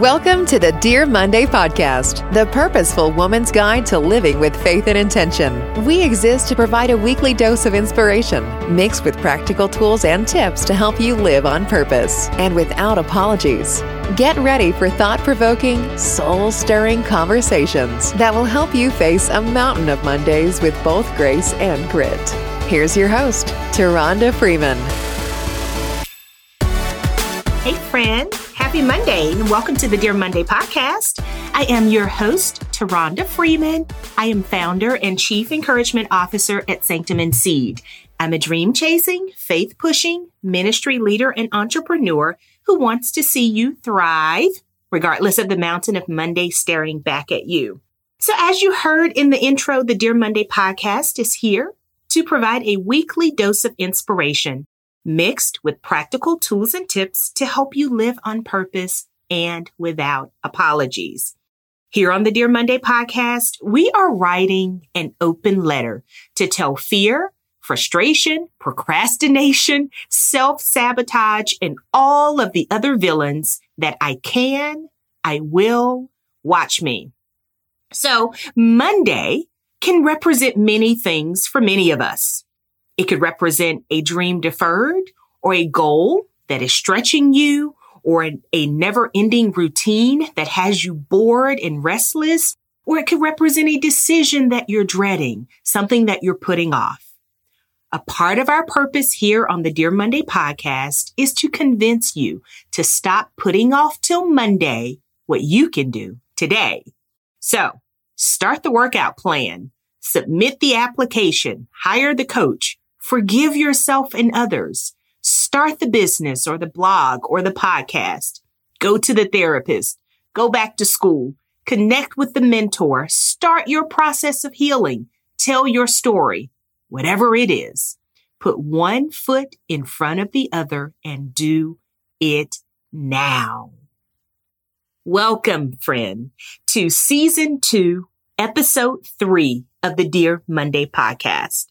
Welcome to the Dear Monday podcast, the purposeful woman's guide to living with faith and intention. We exist to provide a weekly dose of inspiration, mixed with practical tools and tips to help you live on purpose and without apologies. Get ready for thought provoking, soul stirring conversations that will help you face a mountain of Mondays with both grace and grit. Here's your host, Taronda Freeman. Hey, friend. Happy Monday and welcome to the Dear Monday podcast. I am your host, Taronda Freeman. I am founder and chief encouragement officer at Sanctum and Seed. I'm a dream chasing, faith pushing ministry leader and entrepreneur who wants to see you thrive regardless of the mountain of Monday staring back at you. So as you heard in the intro, the Dear Monday podcast is here to provide a weekly dose of inspiration mixed with practical tools and tips to help you live on purpose and without apologies. Here on the Dear Monday podcast, we are writing an open letter to tell fear, frustration, procrastination, self-sabotage, and all of the other villains that I can, I will, watch me. So Monday can represent many things for many of us. It could represent a dream deferred or a goal that is stretching you or a, a never ending routine that has you bored and restless. Or it could represent a decision that you're dreading, something that you're putting off. A part of our purpose here on the Dear Monday podcast is to convince you to stop putting off till Monday what you can do today. So start the workout plan, submit the application, hire the coach, Forgive yourself and others. Start the business or the blog or the podcast. Go to the therapist. Go back to school. Connect with the mentor. Start your process of healing. Tell your story. Whatever it is. Put one foot in front of the other and do it now. Welcome, friend, to season two, episode three of the Dear Monday podcast.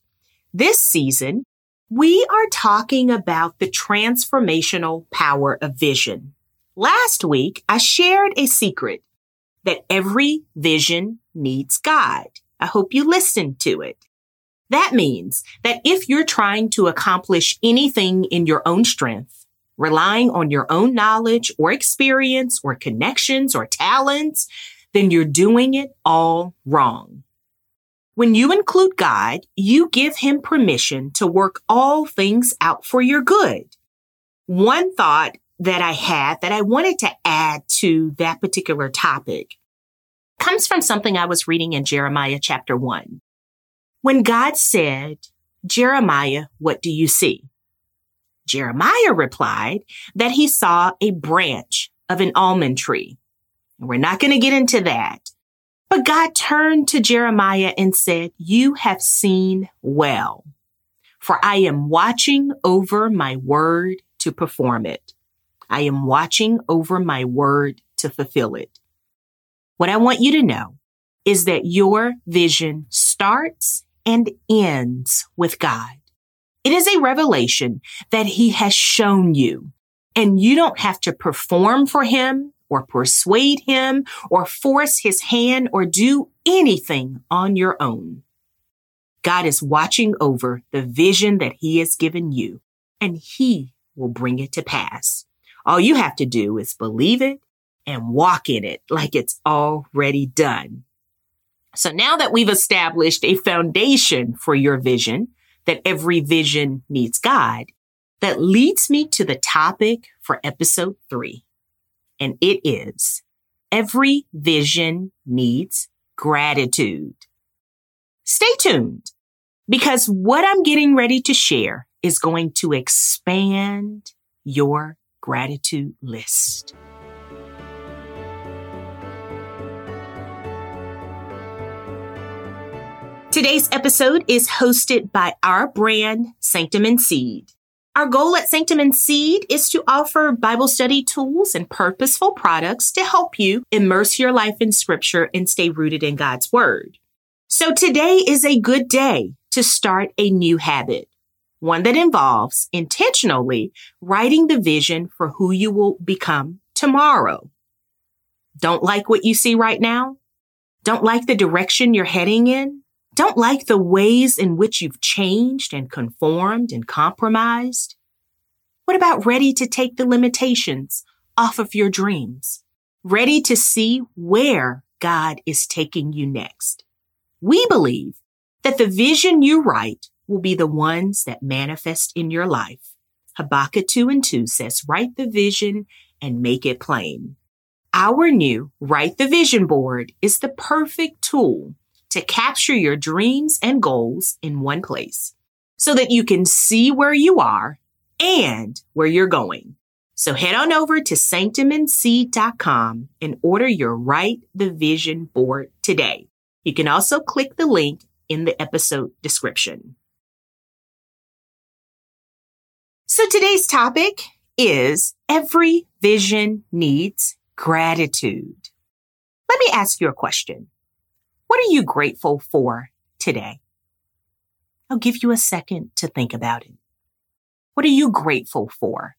This season, we are talking about the transformational power of vision. Last week, I shared a secret that every vision needs God. I hope you listened to it. That means that if you're trying to accomplish anything in your own strength, relying on your own knowledge or experience or connections or talents, then you're doing it all wrong. When you include God, you give him permission to work all things out for your good. One thought that I had that I wanted to add to that particular topic comes from something I was reading in Jeremiah chapter one. When God said, Jeremiah, what do you see? Jeremiah replied that he saw a branch of an almond tree. We're not going to get into that. But God turned to Jeremiah and said, you have seen well, for I am watching over my word to perform it. I am watching over my word to fulfill it. What I want you to know is that your vision starts and ends with God. It is a revelation that he has shown you and you don't have to perform for him or persuade him or force his hand or do anything on your own. God is watching over the vision that he has given you and he will bring it to pass. All you have to do is believe it and walk in it like it's already done. So now that we've established a foundation for your vision, that every vision needs God, that leads me to the topic for episode three and it is every vision needs gratitude. Stay tuned because what I'm getting ready to share is going to expand your gratitude list. Today's episode is hosted by our brand, Sanctum and Seed. Our goal at Sanctum and Seed is to offer Bible study tools and purposeful products to help you immerse your life in scripture and stay rooted in God's word. So today is a good day to start a new habit, one that involves intentionally writing the vision for who you will become tomorrow. Don't like what you see right now? Don't like the direction you're heading in? Don't like the ways in which you've changed and conformed and compromised? What about ready to take the limitations off of your dreams? Ready to see where God is taking you next? We believe that the vision you write will be the ones that manifest in your life. Habakkuk 2 and 2 says, write the vision and make it plain. Our new Write the Vision board is the perfect tool to capture your dreams and goals in one place so that you can see where you are and where you're going. So head on over to sanctumandseed.com and order your Write the Vision board today. You can also click the link in the episode description. So today's topic is every vision needs gratitude. Let me ask you a question. What are you grateful for today? I'll give you a second to think about it. What are you grateful for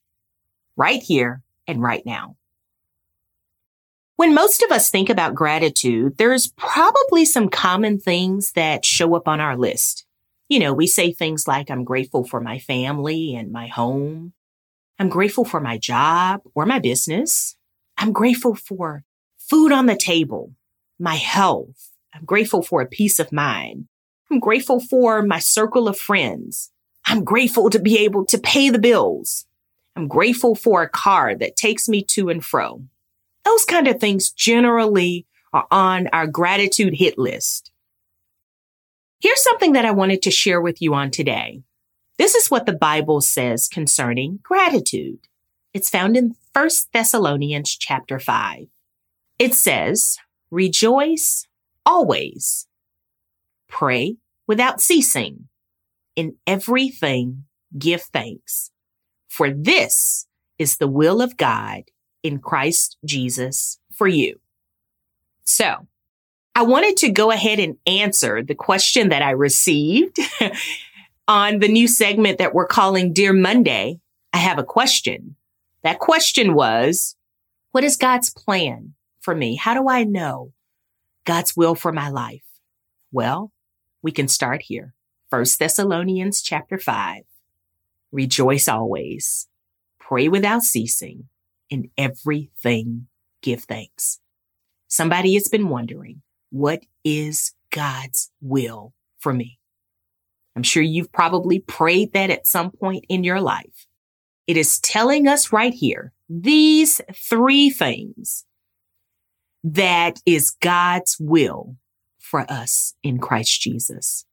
right here and right now? When most of us think about gratitude, there's probably some common things that show up on our list. You know, we say things like, I'm grateful for my family and my home. I'm grateful for my job or my business. I'm grateful for food on the table, my health. I'm grateful for a peace of mind. I'm grateful for my circle of friends. I'm grateful to be able to pay the bills. I'm grateful for a car that takes me to and fro. Those kind of things generally are on our gratitude hit list. Here's something that I wanted to share with you on today. This is what the Bible says concerning gratitude. It's found in 1 Thessalonians chapter 5. It says, rejoice always. Pray without ceasing. In everything, give thanks. For this is the will of God in Christ Jesus for you. So I wanted to go ahead and answer the question that I received on the new segment that we're calling Dear Monday. I have a question. That question was, what is God's plan for me? How do I know God's will for my life? Well, we can start here. First Thessalonians chapter five. Rejoice always. Pray without ceasing. In everything give thanks. Somebody has been wondering, what is God's will for me? I'm sure you've probably prayed that at some point in your life. It is telling us right here, these three things that is God's will for us in Christ Jesus.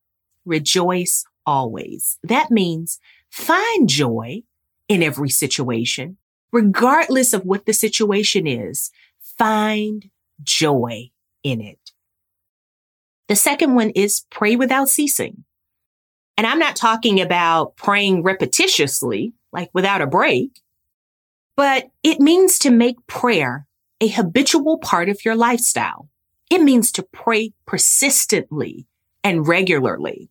Rejoice always. That means find joy in every situation, regardless of what the situation is. Find joy in it. The second one is pray without ceasing. And I'm not talking about praying repetitiously like without a break, but it means to make prayer a habitual part of your lifestyle. It means to pray persistently and regularly.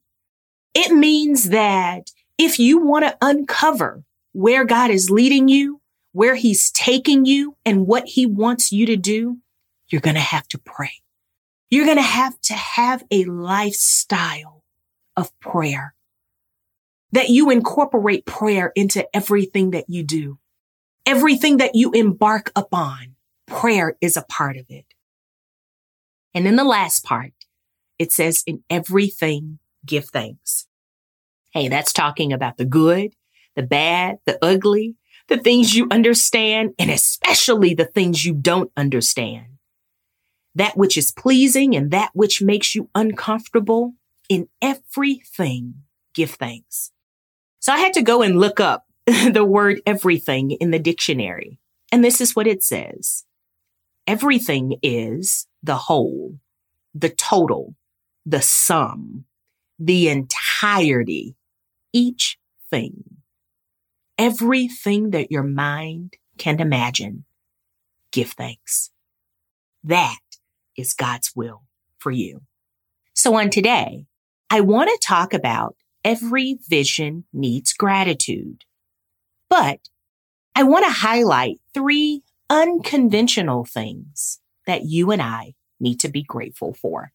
It means that if you want to uncover where God is leading you, where he's taking you and what he wants you to do, you're going to have to pray. You're going to have to have a lifestyle of prayer that you incorporate prayer into everything that you do. Everything that you embark upon, prayer is a part of it. And in the last part, it says in everything, give thanks. Hey, that's talking about the good, the bad, the ugly, the things you understand, and especially the things you don't understand. That which is pleasing and that which makes you uncomfortable. In everything, give thanks. So I had to go and look up the word everything in the dictionary. And this is what it says. Everything is the whole, the total, the sum, the entirety, each thing, everything that your mind can imagine. Give thanks. That is God's will for you. So on today, I want to talk about every vision needs gratitude. But I want to highlight three unconventional things that you and I need to be grateful for.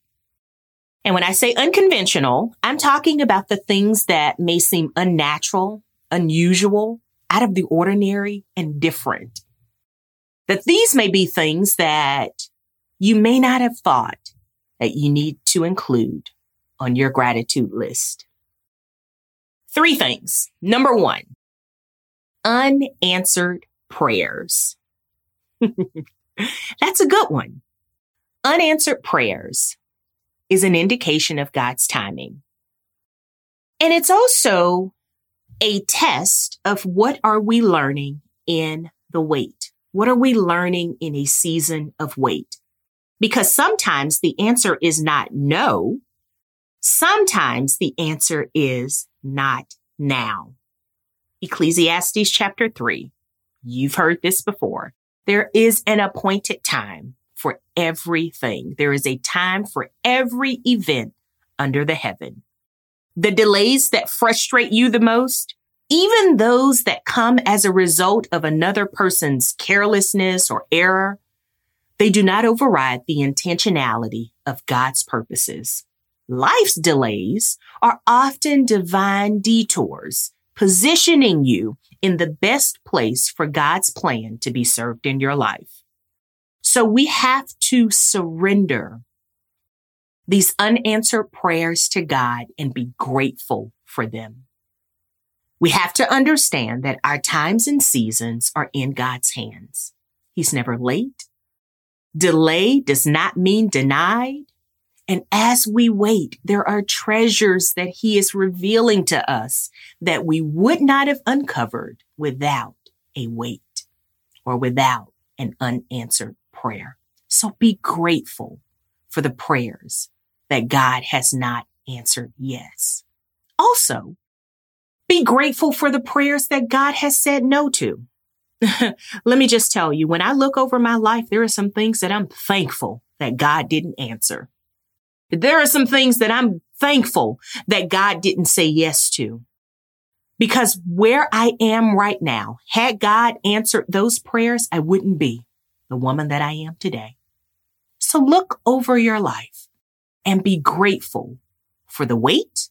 And when I say unconventional, I'm talking about the things that may seem unnatural, unusual, out of the ordinary, and different. That these may be things that you may not have thought that you need to include on your gratitude list. Three things. Number one, unanswered prayers. That's a good one. Unanswered prayers is an indication of God's timing. And it's also a test of what are we learning in the wait? What are we learning in a season of wait? Because sometimes the answer is not no. Sometimes the answer is not now. Ecclesiastes chapter three. You've heard this before. There is an appointed time for everything. There is a time for every event under the heaven. The delays that frustrate you the most, even those that come as a result of another person's carelessness or error, they do not override the intentionality of God's purposes. Life's delays are often divine detours, positioning you in the best place for God's plan to be served in your life. So we have to surrender these unanswered prayers to God and be grateful for them. We have to understand that our times and seasons are in God's hands. He's never late. Delay does not mean denied. And as we wait, there are treasures that he is revealing to us that we would not have uncovered without a wait or without an unanswered prayer. So be grateful for the prayers that God has not answered yes. Also, be grateful for the prayers that God has said no to. Let me just tell you, when I look over my life, there are some things that I'm thankful that God didn't answer. There are some things that I'm thankful that God didn't say yes to. Because where I am right now, had God answered those prayers, I wouldn't be the woman that I am today. So look over your life and be grateful for the wait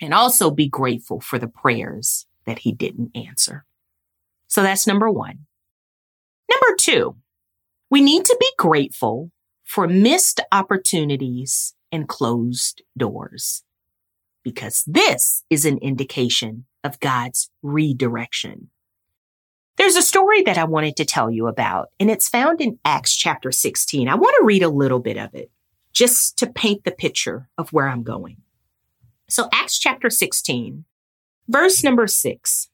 and also be grateful for the prayers that he didn't answer. So that's number one. Number two, we need to be grateful for missed opportunities and closed doors because this is an indication of God's redirection. There's a story that I wanted to tell you about, and it's found in Acts chapter 16. I want to read a little bit of it just to paint the picture of where I'm going. So Acts chapter 16, verse number six,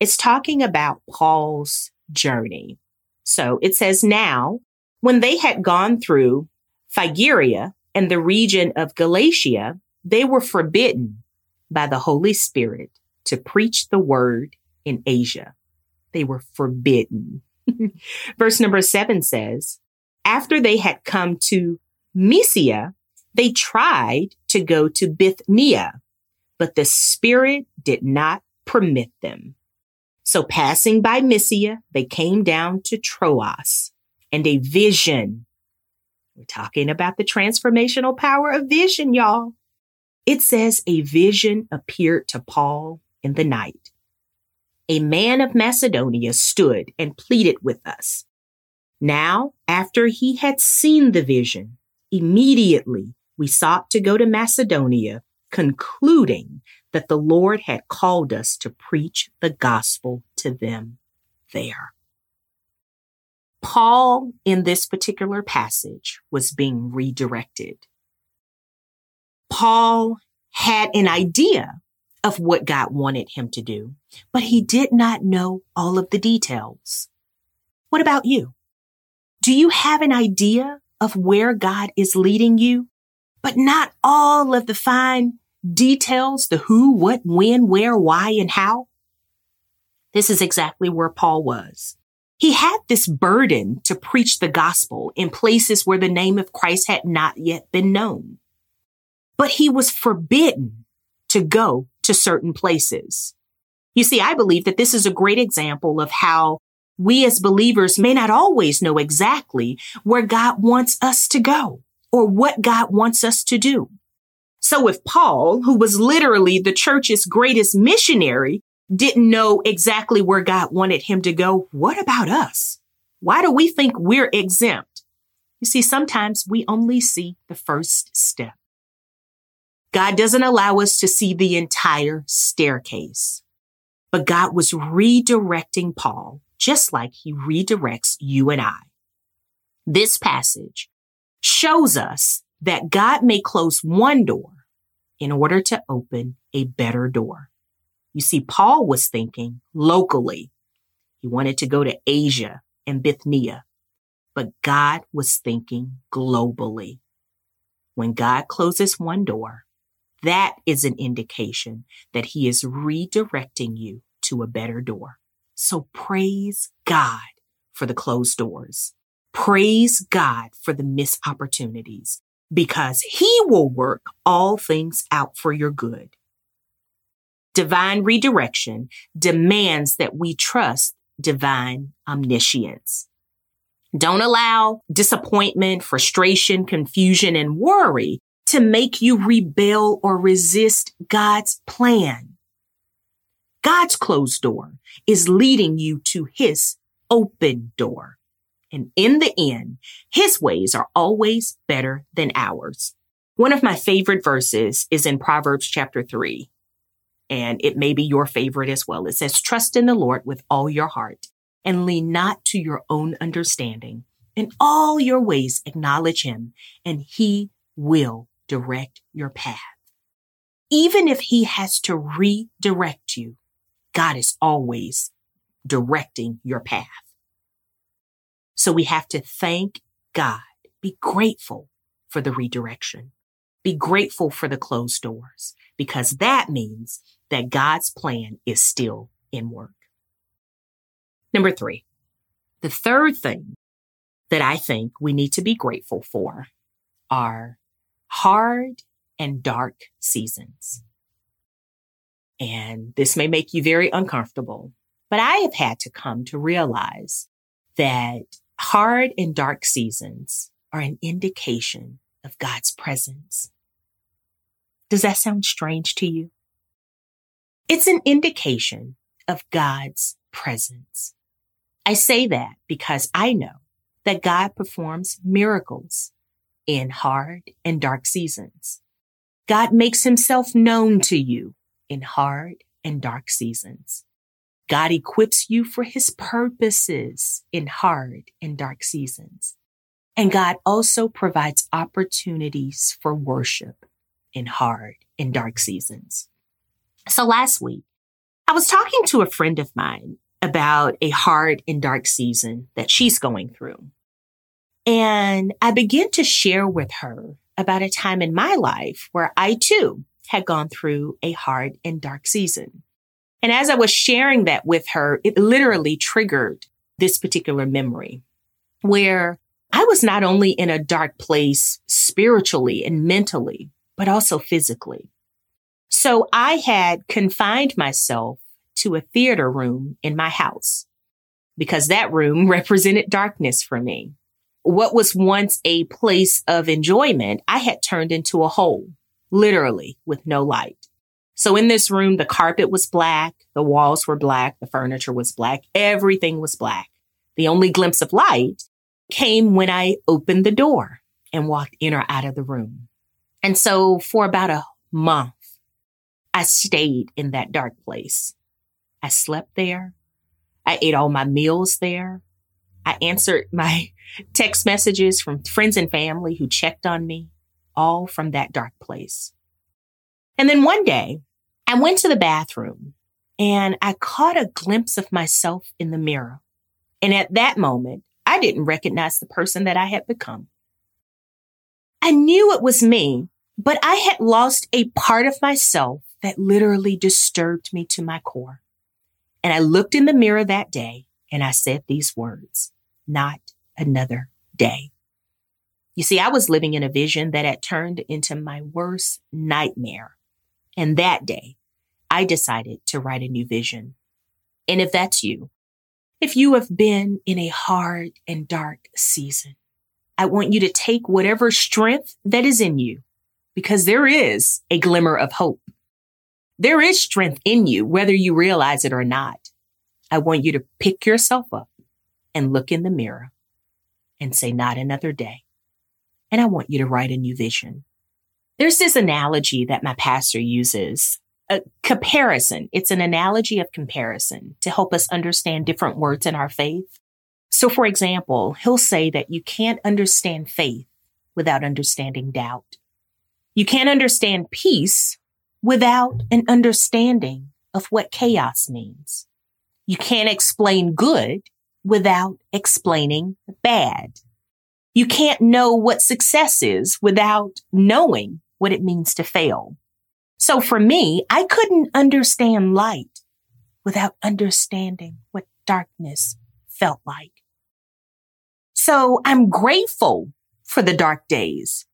it's talking about Paul's journey. So it says, now when they had gone through Phrygia and the region of Galatia, they were forbidden by the Holy Spirit to preach the word in Asia. They were forbidden. Verse number seven says, after they had come to Mysia, they tried to go to Bithynia, but the Spirit did not permit them. So passing by Mysia, they came down to Troas and a vision. We're talking about the transformational power of vision, y'all. It says a vision appeared to Paul in the night a man of Macedonia stood and pleaded with us. Now, after he had seen the vision, immediately we sought to go to Macedonia, concluding that the Lord had called us to preach the gospel to them there. Paul, in this particular passage, was being redirected. Paul had an idea of what God wanted him to do, but he did not know all of the details. What about you? Do you have an idea of where God is leading you, but not all of the fine details, the who, what, when, where, why, and how? This is exactly where Paul was. He had this burden to preach the gospel in places where the name of Christ had not yet been known. But he was forbidden to go to certain places. You see, I believe that this is a great example of how We as believers may not always know exactly where God wants us to go or what God wants us to do. So if Paul, who was literally the church's greatest missionary, didn't know exactly where God wanted him to go, what about us? Why do we think we're exempt? You see, sometimes we only see the first step. God doesn't allow us to see the entire staircase, but God was redirecting Paul just like he redirects you and I. This passage shows us that God may close one door in order to open a better door. You see, Paul was thinking locally. He wanted to go to Asia and Bithynia, but God was thinking globally. When God closes one door, that is an indication that he is redirecting you to a better door. So praise God for the closed doors. Praise God for the missed opportunities because he will work all things out for your good. Divine redirection demands that we trust divine omniscience. Don't allow disappointment, frustration, confusion, and worry to make you rebel or resist God's plan. God's closed door is leading you to his open door. And in the end, his ways are always better than ours. One of my favorite verses is in Proverbs chapter three, and it may be your favorite as well. It says, trust in the Lord with all your heart and lean not to your own understanding. In all your ways, acknowledge him and he will direct your path. Even if he has to redirect you, God is always directing your path. So we have to thank God, be grateful for the redirection, be grateful for the closed doors, because that means that God's plan is still in work. Number three, the third thing that I think we need to be grateful for are hard and dark seasons. And this may make you very uncomfortable, but I have had to come to realize that hard and dark seasons are an indication of God's presence. Does that sound strange to you? It's an indication of God's presence. I say that because I know that God performs miracles in hard and dark seasons. God makes himself known to you in hard and dark seasons. God equips you for his purposes in hard and dark seasons. And God also provides opportunities for worship in hard and dark seasons. So last week, I was talking to a friend of mine about a hard and dark season that she's going through. And I began to share with her about a time in my life where I too had gone through a hard and dark season. And as I was sharing that with her, it literally triggered this particular memory where I was not only in a dark place spiritually and mentally, but also physically. So I had confined myself to a theater room in my house because that room represented darkness for me. What was once a place of enjoyment, I had turned into a hole literally with no light. So in this room, the carpet was black, the walls were black, the furniture was black, everything was black. The only glimpse of light came when I opened the door and walked in or out of the room. And so for about a month, I stayed in that dark place. I slept there. I ate all my meals there. I answered my text messages from friends and family who checked on me all from that dark place. And then one day I went to the bathroom and I caught a glimpse of myself in the mirror. And at that moment, I didn't recognize the person that I had become. I knew it was me, but I had lost a part of myself that literally disturbed me to my core. And I looked in the mirror that day and I said these words, not another day. You see, I was living in a vision that had turned into my worst nightmare. And that day, I decided to write a new vision. And if that's you, If you have been in a hard and dark season, I want you to take whatever strength that is in you because there is a glimmer of hope. There is strength in you, whether you realize it or not. I want you to pick yourself up and look in the mirror and say, not another day. And I want you to write a new vision. There's this analogy that my pastor uses, a comparison. It's an analogy of comparison to help us understand different words in our faith. So for example, he'll say that you can't understand faith without understanding doubt. You can't understand peace without an understanding of what chaos means. You can't explain good without explaining bad. You can't know what success is without knowing what it means to fail. So for me, I couldn't understand light without understanding what darkness felt like. So I'm grateful for the dark days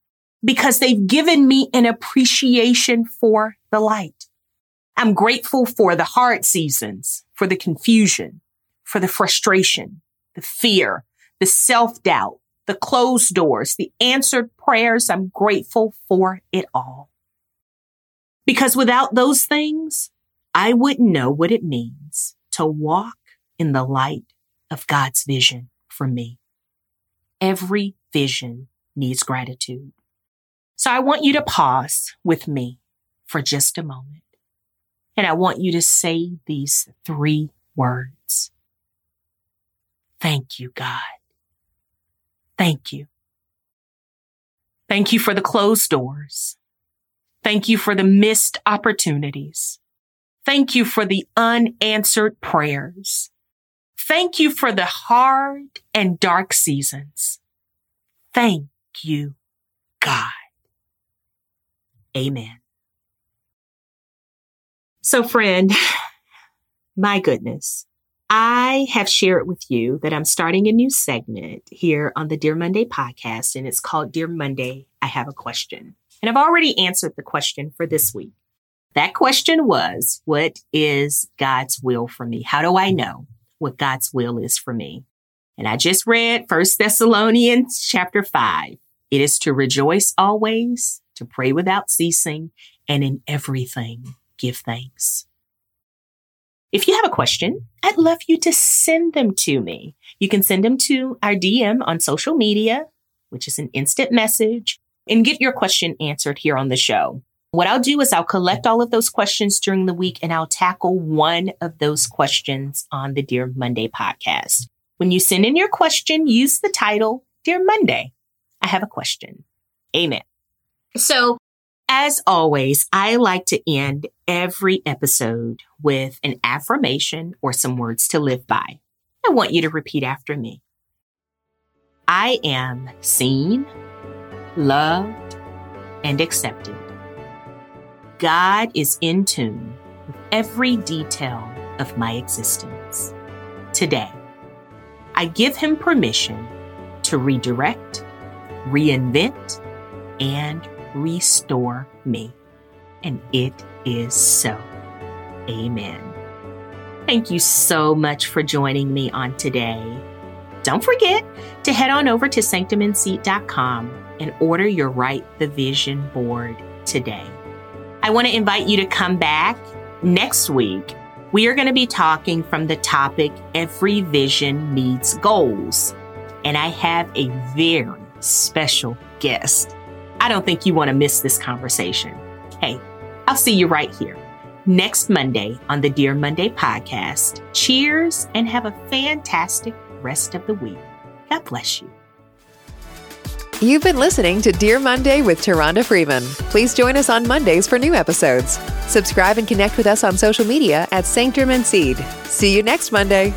because they've given me an appreciation for the light. I'm grateful for the hard seasons, for the confusion, for the frustration, the fear, the self doubt, the closed doors, the answered prayers. I'm grateful for it all. Because without those things, I wouldn't know what it means to walk in the light of God's vision for me. Every vision needs gratitude. So I want you to pause with me for just a moment. And I want you to say these three words. Thank you, God. Thank you. Thank you for the closed doors. Thank you for the missed opportunities. Thank you for the unanswered prayers. Thank you for the hard and dark seasons. Thank you, God. Amen. So friend, my goodness, I have shared with you that I'm starting a new segment here on the Dear Monday podcast, and it's called Dear Monday, I Have a Question. And I've already answered the question for this week. That question was, what is God's will for me? How do I know what God's will is for me? And I just read First Thessalonians chapter five. It is to rejoice always, to pray without ceasing, and in everything give thanks. If you have a question, I'd love you to send them to me. You can send them to our DM on social media, which is an instant message, and get your question answered here on the show. What I'll do is I'll collect all of those questions during the week and I'll tackle one of those questions on the Dear Monday podcast. When you send in your question, use the title Dear Monday. I have a question. Amen. So as always, I like to end every episode with an affirmation or some words to live by. I want you to repeat after me. I am seen, loved, and accepted. God is in tune with every detail of my existence. Today, I give him permission to redirect, reinvent, and restore me. And it is so. Amen. Thank you so much for joining me on today. Don't forget to head on over to sanctumandseed.com and order your Write the Vision board today. I want to invite you to come back next week. We are going to be talking from the topic Every Vision Needs Goals. And I have a very special guest. I don't think you want to miss this conversation. Hey, I'll see you right here next Monday on the Dear Monday podcast. Cheers and have a fantastic rest of the week. God bless you. You've been listening to Dear Monday with Taronda Freeman. Please join us on Mondays for new episodes. Subscribe and connect with us on social media at Sanctum and Seed. See you next Monday.